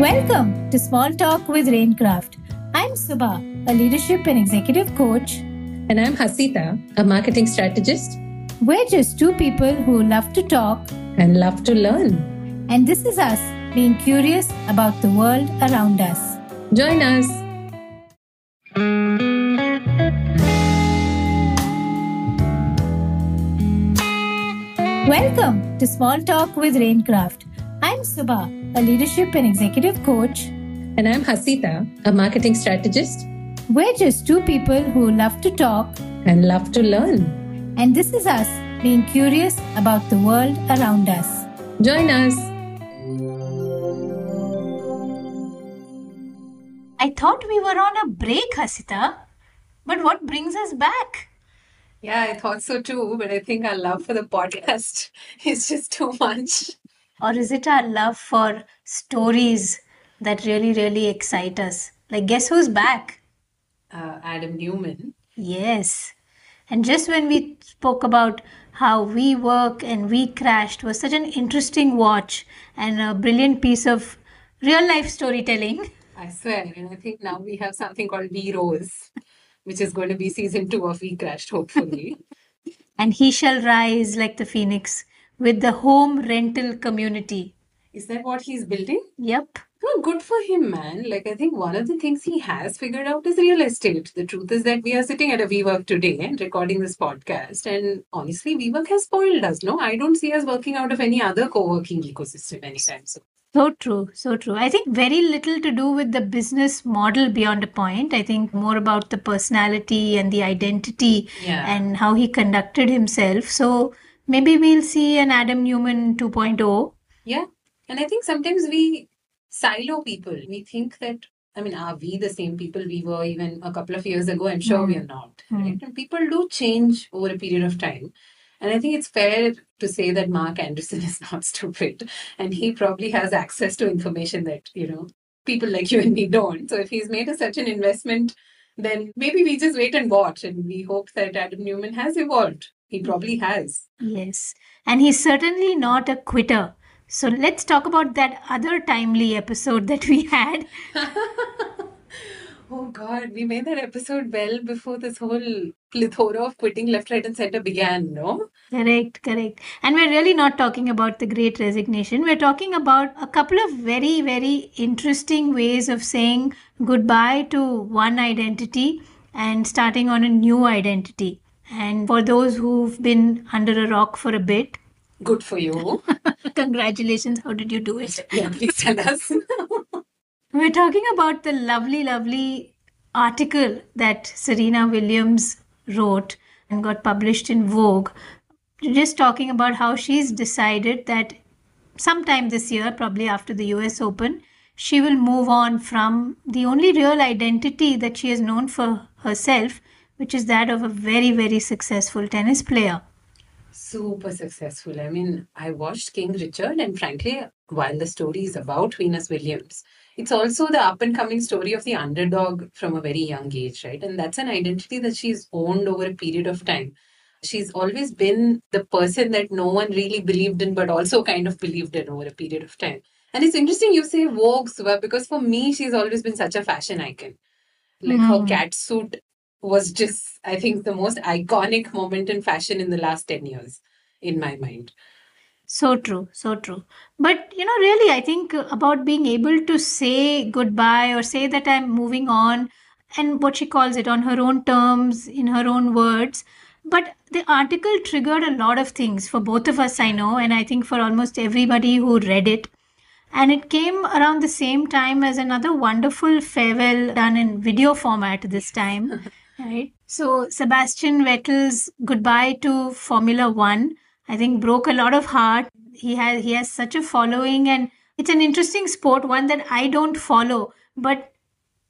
Welcome to Small Talk with Rainkraft. I'm Subha, a leadership and executive coach. And I'm Hasita, a marketing strategist. We're just two people who love to talk and love to learn. And this is us being curious about the world around us. Join us. Welcome to Small Talk with Rainkraft. I'm Subha, a leadership and executive coach. And I'm Hasita, a marketing strategist. We're just two people who love to talk and love to learn. And this is us being curious about the world around us. Join us. I thought we were on a break, Hasita. But what brings us back? Yeah, I thought so too, but I think our love for the podcast is just too much. Or is it our love for stories that really, really excite us? Like, guess who's back? Uh, Adam Neumann. Yes. And just when we spoke about how we work and WeCrashed was such an interesting watch and a brilliant piece of real life storytelling. I swear. And I think now we have something called We Rose, which is going to be season two of WeCrashed, hopefully. and he shall rise like the phoenix with the home rental community. Is that what he's building? Yep. Well, good for him, man. Like, I think one of the things he has figured out is real estate. The truth is that we are sitting at a WeWork today and recording this podcast. And honestly, WeWork has spoiled us, no? I don't see us working out of any other co working ecosystem anytime soon. So true, so true. I think very little to do with the business model beyond a point. I think more about the personality and the identity yeah. and how he conducted himself. So maybe we'll see an Adam Neumann 2.0. Yeah. And I think sometimes we silo people. We think that, I mean, are we the same people we were even a couple of years ago? I'm sure mm. we are not. Mm. Right? And people do change over a period of time. And I think it's fair to say that Marc Andreessen is not stupid. And he probably has access to information that, you know, people like you and me don't. So if he's made a, such an investment, then maybe we just wait and watch and we hope that Adam Neumann has evolved. He probably has. Yes. And he's certainly not a quitter. So let's talk about that other timely episode that we had. oh God, we made that episode well before this whole plethora of quitting left, right, and center began, no? Correct, correct. And we're really not talking about the great resignation. We're talking about a couple of very, very interesting ways of saying goodbye to one identity and starting on a new identity. And for those who've been under a rock for a bit, Good for you. Congratulations. How did you do it? Yeah, please tell us. We're talking about the lovely, lovely article that Serena Williams wrote and got published in Vogue. Just talking about how she's decided that sometime this year, probably after the US Open, she will move on from the only real identity that she has known for herself, which is that of a very, very successful tennis player super successful. I mean, I watched King Richard, and frankly, while the story is about Venus Williams, it's also the up and coming story of the underdog from a very young age, right? And that's an identity that she's owned over a period of time. She's always been the person that no one really believed in, but also kind of believed in over a period of time. And it's interesting you say Vogue, Subha, because for me, she's always been such a fashion icon. Like mm. her hmm. cat suit was just, I think, the most iconic moment in fashion in the last 10 years, in my mind. So true, so true. But, you know, really, I think about being able to say goodbye or say that I'm moving on and what she calls it on her own terms, in her own words. But the article triggered a lot of things for both of us, I know, and I think for almost everybody who read it. And it came around the same time as another wonderful farewell done in video format this time. Right. So Sebastian Vettel's goodbye to Formula One, I think, broke a lot of heart. He has he has such a following, and it's an interesting sport, one that I don't follow, but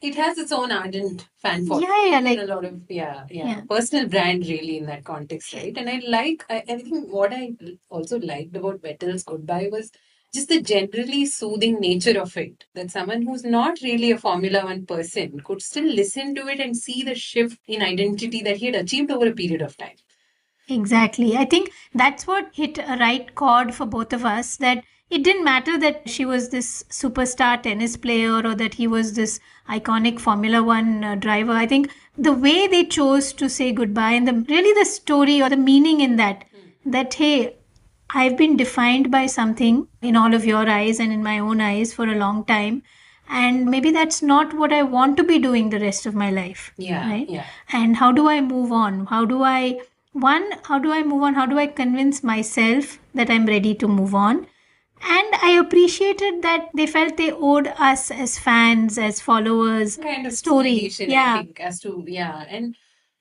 it has its own ardent fan following. Yeah, yeah, like a lot of yeah, yeah, yeah, personal brand really in that context, right? And I like, I, I think what I also liked about Vettel's goodbye was just the generally soothing nature of it that someone who's not really a formula 1 person could still listen to it and see the shift in identity that he had achieved over a period of time. Exactly. I think that's what hit a right chord for both of us that it didn't matter that she was this superstar tennis player or that he was this iconic Formula One uh, driver. I think the way they chose to say goodbye and the really the story or the meaning in that, that hey, I've been defined by something in all of your eyes and in my own eyes for a long time. And maybe that's not what I want to be doing the rest of my life. Yeah. Right? Yeah. And how do I move on? How do I, one, how do I move on? How do I convince myself that I'm ready to move on? And I appreciated that they felt they owed us as fans, as followers, Kind of story. Yeah. think, as to yeah, and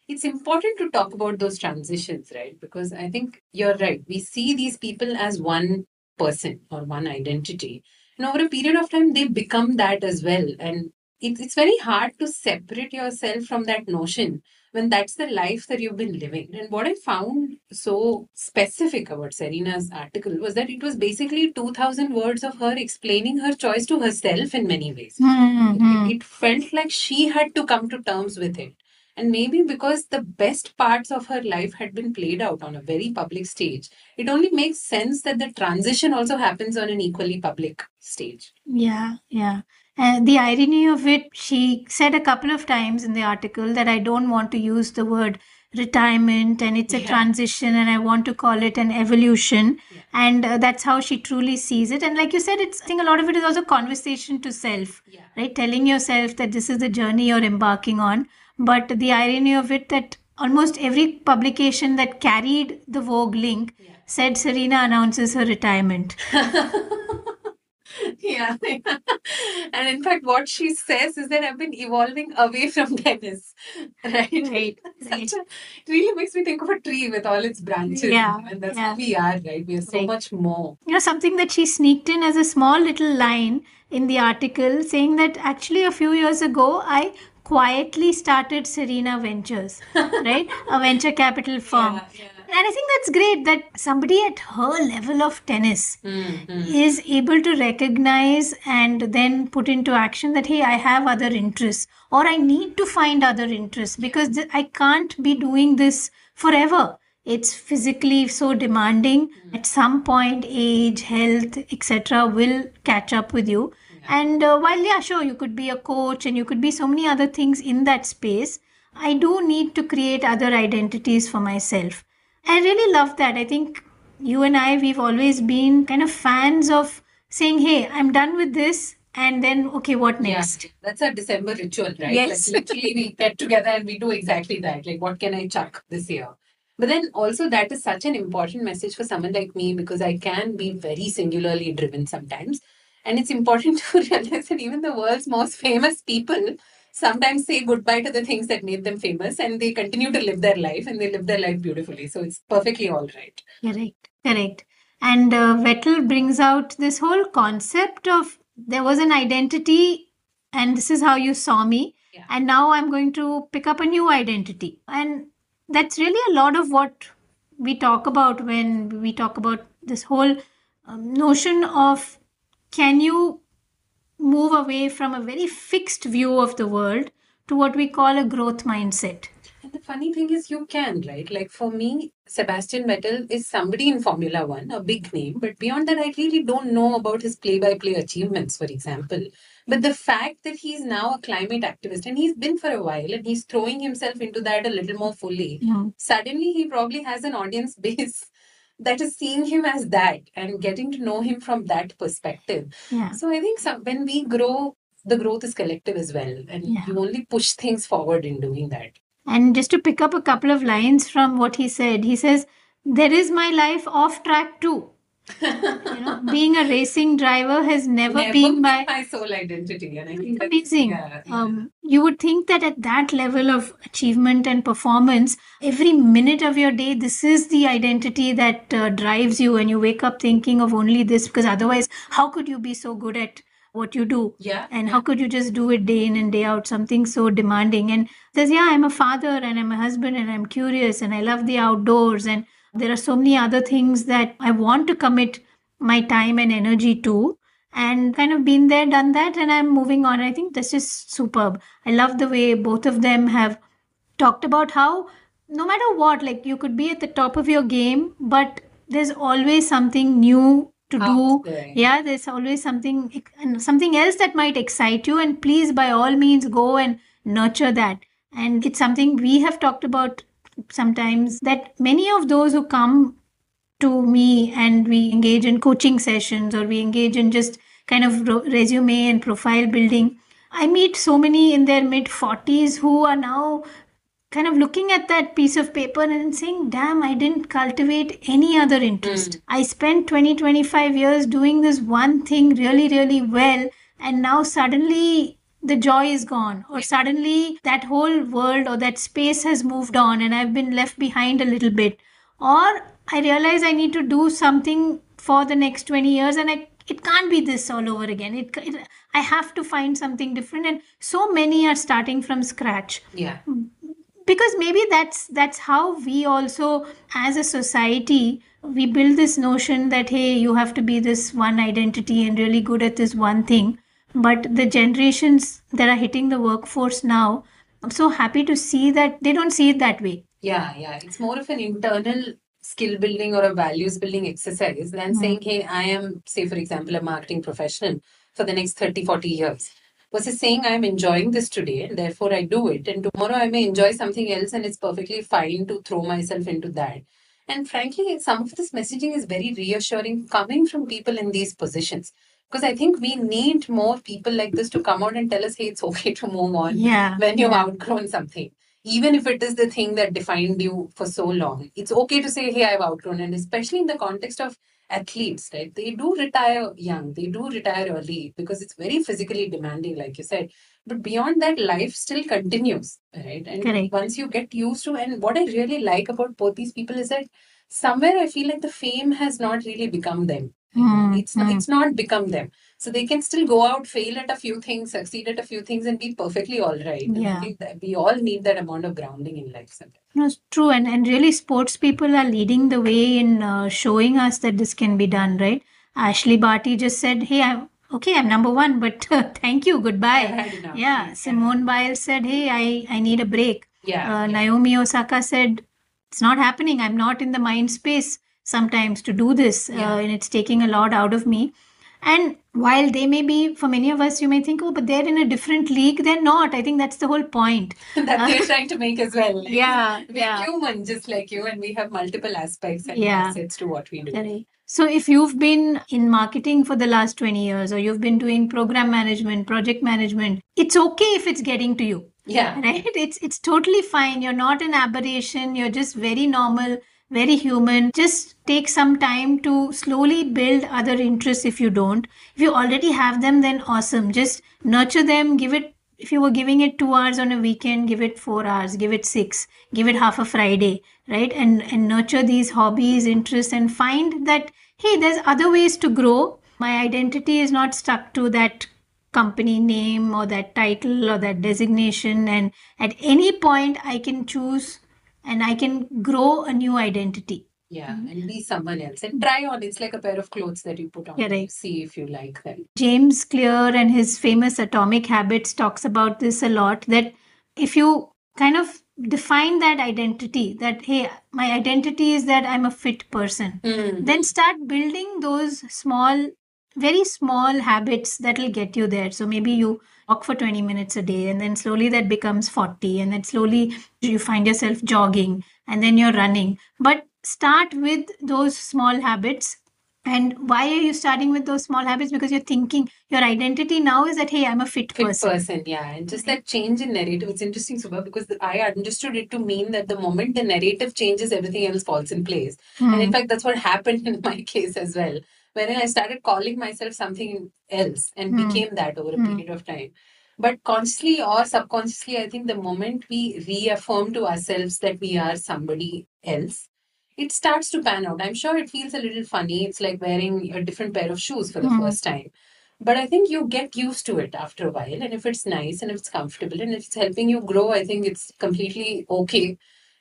it's important to talk about those transitions, right? Because I think you're right. We see these people as one person or one identity, and over a period of time, they become that as well. And it, it's very hard to separate yourself from that notion when that's the life that you've been living. And what I found so specific about Serena's article was that it was basically 2000 words of her explaining her choice to herself in many ways. Mhm. It, it felt like she had to come to terms with it. And maybe because the best parts of her life had been played out on a very public stage, it only makes sense that the transition also happens on an equally public stage. Yeah, yeah. And the irony of it, she said a couple of times in the article that I don't want to use the word retirement and it's a Yeah. transition and I want to call it an evolution. Yeah. And uh, that's how she truly sees it. And like you said, it's, I think a lot of it is also conversation to self, Yeah. right? Telling yourself that this is the journey you're embarking on. But the irony of it that almost every publication that carried the Vogue link Yeah. said Serena announces her retirement. yeah. and in fact, what she says is that I've been evolving away from tennis. Right? Right, right. a, it really makes me think of a tree with all its branches. Yeah, And that's yeah. who we are, right? We are so Right. much more. you know something that she sneaked in as a small little line in the article saying that actually a few years ago i quietly started serena ventures right? A venture capital firm. Yeah, yeah. and i think that's great that somebody at her level of tennis Mm-hmm. is able to recognize and then put into action that hey i have other interests or i need to find other interests because th- i can't be doing this forever. It's physically so demanding. At some point age health etc will catch up with you and uh, while yeah sure you could be a coach and you could be so many other things in that space i do need to create other identities for myself I really love that. I think you and I, we've always been kind of fans of saying, hey, I'm done with this. And then, okay, what next? Yeah, that's our December ritual, right? Yes. Like literally we get together and we do exactly that. Like, what can I chuck this year? But then also that is such an important message for someone like me because I can be very singularly driven sometimes. And it's important to realize that even the world's most famous people sometimes say goodbye to the things that made them famous and they continue to live their life and they live their life beautifully. So it's perfectly all right. Correct, correct. And uh, Vettel brings out this whole concept of there was an identity and this is how you saw me. Yeah. And now I'm going to pick up a new identity. And that's really a lot of what we talk about when we talk about this whole um, notion of can you move away from a very fixed view of the world to what we call a growth mindset. And the funny thing is, you can, right? Like for me, Sebastian Vettel is somebody in Formula One, a big name. But beyond that, I really don't know about his play by play achievements, for example. But the fact that he's now a climate activist and he's been for a while and he's throwing himself into that a little more fully, hmm. suddenly he probably has an audience base that is seeing him as that and getting to know him from that perspective. Yeah. So I think some, when we grow, the growth is collective as well. And Yeah. you only push things forward in doing that. And just to pick up a couple of lines from what he said, he says, There is my life off track too. You know, being a racing driver has never, Never been my my sole identity. And I think amazing. Yeah, yeah. Um, you would think that at that level of achievement and performance, every minute of your day, this is the identity that uh, drives you, and you wake up thinking of only this because otherwise, how could you be so good at what you do? yeah. And how could you just do it day in and day out, something so demanding? And says, Yeah, I'm a father and I'm a husband and I'm curious and I love the outdoors. And there are so many other things that I want to commit my time and energy to. And kind of been there, done that, and I'm moving on. I think this is superb. I love the way both of them have talked about how no matter what, like you could be at the top of your game, but there's always something new to do yeah there's always something and something else that might excite you and please by all means go and nurture that and it's something we have talked about sometimes that many of those who come to me and we engage in coaching sessions or we engage in just kind of resume and profile building i meet so many in their mid 40s who are now kind of looking at that piece of paper and saying damn i didn't cultivate any other interest. Mm. I spent 20 25 years doing this one thing really really well and now suddenly the joy is gone or suddenly that whole world or that space has moved on and i've been left behind a little bit or I realize I need to do something for the next 20 years and I, it can't be this all over again. It, it, I have to find something different. And so many are starting from scratch Yeah. because maybe that's that's how we also as a society we build this notion that hey you have to be this one identity and really good at this one thing but the generations that are hitting the workforce now i'm so happy to see that they don't see it that way Yeah, yeah. It's more of an internal skill building or a values building exercise than Mhm. saying, hey, I am, say, for example, a marketing professional for the next 30, 40 years. Versus saying, I'm enjoying this today and therefore I do it. And tomorrow I may enjoy something else and it's perfectly fine to throw myself into that. And frankly, some of this messaging is very reassuring coming from people in these positions. Because I think we need more people like this to come out and tell us, hey, it's okay to move on yeah when you've yeah. outgrown something. Even if it is the thing that defined you for so long, it's okay to say, hey, I've outgrown. And especially in the context of athletes, right? They do retire young, they do retire early because it's very physically demanding, like you said. But beyond that, life still continues, right? And Correct. once you get used to, and what I really like about both these people is that somewhere I feel like the fame has not really become them. Hmm, It's not, hmm. it's not become them. So they can still go out, fail at a few things, succeed at a few things, and be perfectly all right. Yeah. we all need that amount of grounding in life sometimes. No, it's true, and and really, sports people are leading the way in uh, showing us that this can be done. Right? Ashleigh Barty just said, "Hey, I'm okay. I'm number one, but thank you, goodbye." enough. Yeah, Simone Biles said, "Hey, I I need a break." Yeah. Uh, yeah. Naomi Osaka said, "It's not happening. I'm not in the mind space sometimes to do this, Yeah. uh, and it's taking a lot out of me." And while they may be, for many of us, you may think, "Oh, but they're in a different league." They're not. I think that's the whole point. that they're trying to make as well. Like, Yeah, We're yeah. human just like you, and we have multiple aspects and Yeah. facets to what we do. So, if you've been in marketing for the last 20 years, or you've been doing program management, project management, it's okay if it's getting to you, Yeah. right? It's it's totally fine. You're not an aberration. You're just very normal, very human. Just take some time to slowly build other interests if you don't. If you already have them, then awesome. Just nurture them. Give it. If you were giving it two hours on a weekend, give it four hours. Give it six. Give it half a Friday, right? And and nurture these hobbies, interests, and find that hey, there's other ways to grow. My identity is not stuck to that company name or that title or that designation. And at any point, I can choose and I can grow a new identity. Yeah. And be someone else. And try on. It's like a pair of clothes that you put on. Correct. See if you like them. James Clear and his famous Atomic Habits talks about this a lot that if you kind of define that identity, that hey, my identity is that I'm a fit person, Hmm. then start building those small, very small habits that will get you there. So maybe you walk for 20 minutes a day, and then slowly that becomes 40, and then slowly you find yourself jogging, and then you're running. But start with those small habits. And why are you starting with those small habits? Because you're thinking your identity now is that, hey, I'm a fit, Fit person. person, yeah. And just that change in narrative, it's interesting, Subha, because I understood it to mean that the moment the narrative changes, everything else falls in place. And in Hmm. fact, that's what happened in my case as well. When I started calling myself something else and Hmm. became that over a Hmm. period of time. But consciously or subconsciously, I think the moment we reaffirm to ourselves that we are somebody else, it starts to pan out. I'm sure it feels a little funny. It's like wearing a different pair of shoes for the Hmm. first time. But I think you get used to it after a while. And if it's nice and if it's comfortable and if it's helping you grow, I think it's completely okay.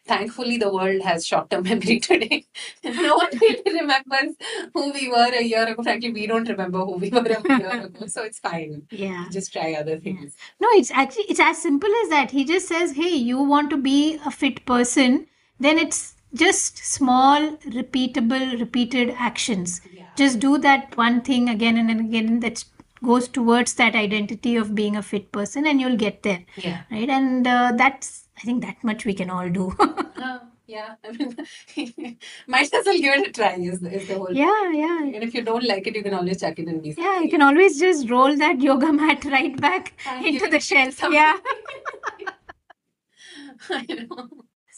Thankfully, the world has short term memory today. no one really remembers who we were a year ago. Frankly, we don't remember who we were a year ago. So it's fine. Yeah. Just try other things. No, it's actually it's as simple as that. He just says, "Hey, you want to be a fit person?" Then it's just small, repeatable, repeated actions. Yeah. just do that one thing again and again that goes towards that identity of being a fit person and you'll get there Yeah. right and uh, that's i think that much we can all do Uh, yeah. I mean, might as well give it a try. Is the, is the whole. yeah yeah And if you don't like it, you can always chuck it and be. yeah you can always just roll that yoga mat right back And into the shelf yeah I know.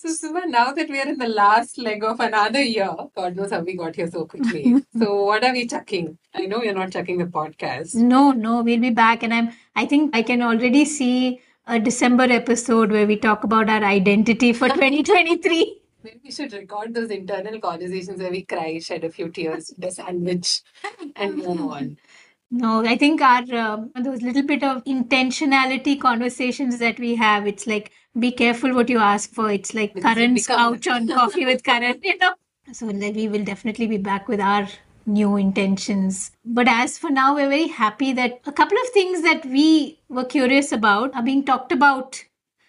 So, Subha, now that we are in the last leg of another year, God knows how we got here so quickly. so, what are we chucking? I know you're not chucking the podcast. no no we'll be back and i'm i think i can already see a december episode where we talk about our identity for 2023 Maybe we should record those internal conversations where we cry, shed a few tears, a sandwich, and move on. No, I think our um, those little bit of intentionality conversations that we have, it's like be careful what you ask for. It's like Because you Karan's become- couch on Koffee with Karan, you know. So like, we will definitely be back with our new intentions. But as for now, we're very happy that a couple of things that we were curious about are being talked about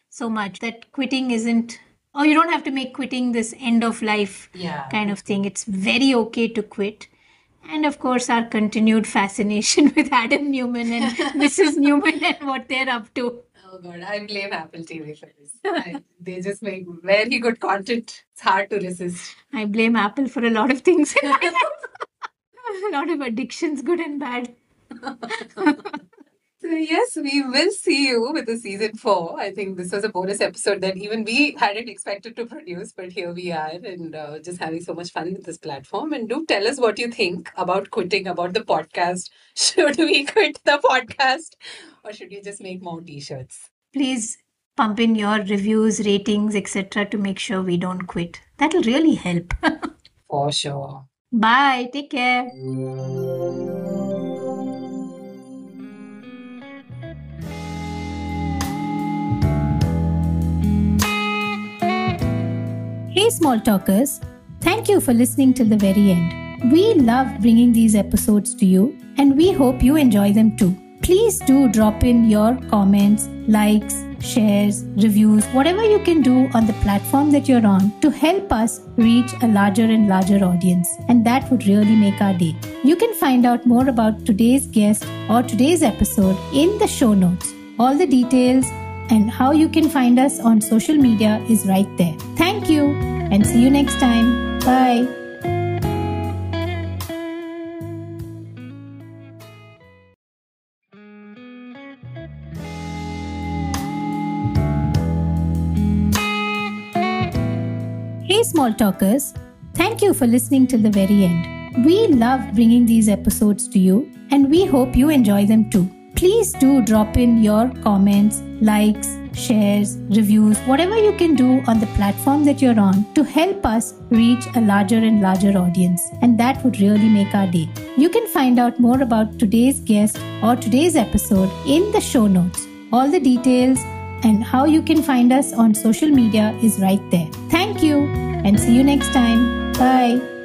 so much that quitting isn't, or you don't have to make quitting this end of life Yeah. kind of thing. It's very okay to quit. And of course, our continued fascination with Adam Neumann and Mrs. Neumann and what they're up to. Oh god, I blame Apple TV for this. I, they just make very good content. It's hard to resist. I blame Apple for a lot of things in life. a lot of addictions, good and bad. So yes, we will see you with the season four. I think this was a bonus episode that even we hadn't expected to produce, but here we are and uh, just having so much fun with this platform. And do tell us what you think about quitting, about the podcast. Should we quit the podcast or should you just make more t-shirts? Please pump in your reviews, ratings, etc. to make sure we don't quit. That'll really help. For sure. Bye. Take care. Hey, small talkers. Thank you for listening till the very end. We love bringing these episodes to you and we hope you enjoy them too. Please do drop in your comments, likes, shares, reviews, whatever you can do on the platform that you're on to help us reach a larger and larger audience. And that would really make our day. You can find out more about today's guest or today's episode in the show notes. All the details and how you can find us on social media is right there. Thank you and see you next time. Bye. Hey, small talkers. Thank you for listening till the very end. We love bringing these episodes to you and we hope you enjoy them too. Please do drop in your comments, likes, shares, reviews, whatever you can do on the platform that you're on to help us reach a larger and larger audience. And that would really make our day. You can find out more about today's guest or today's episode in the show notes. All the details and how you can find us on social media is right there. Thank you and see you next time. Bye.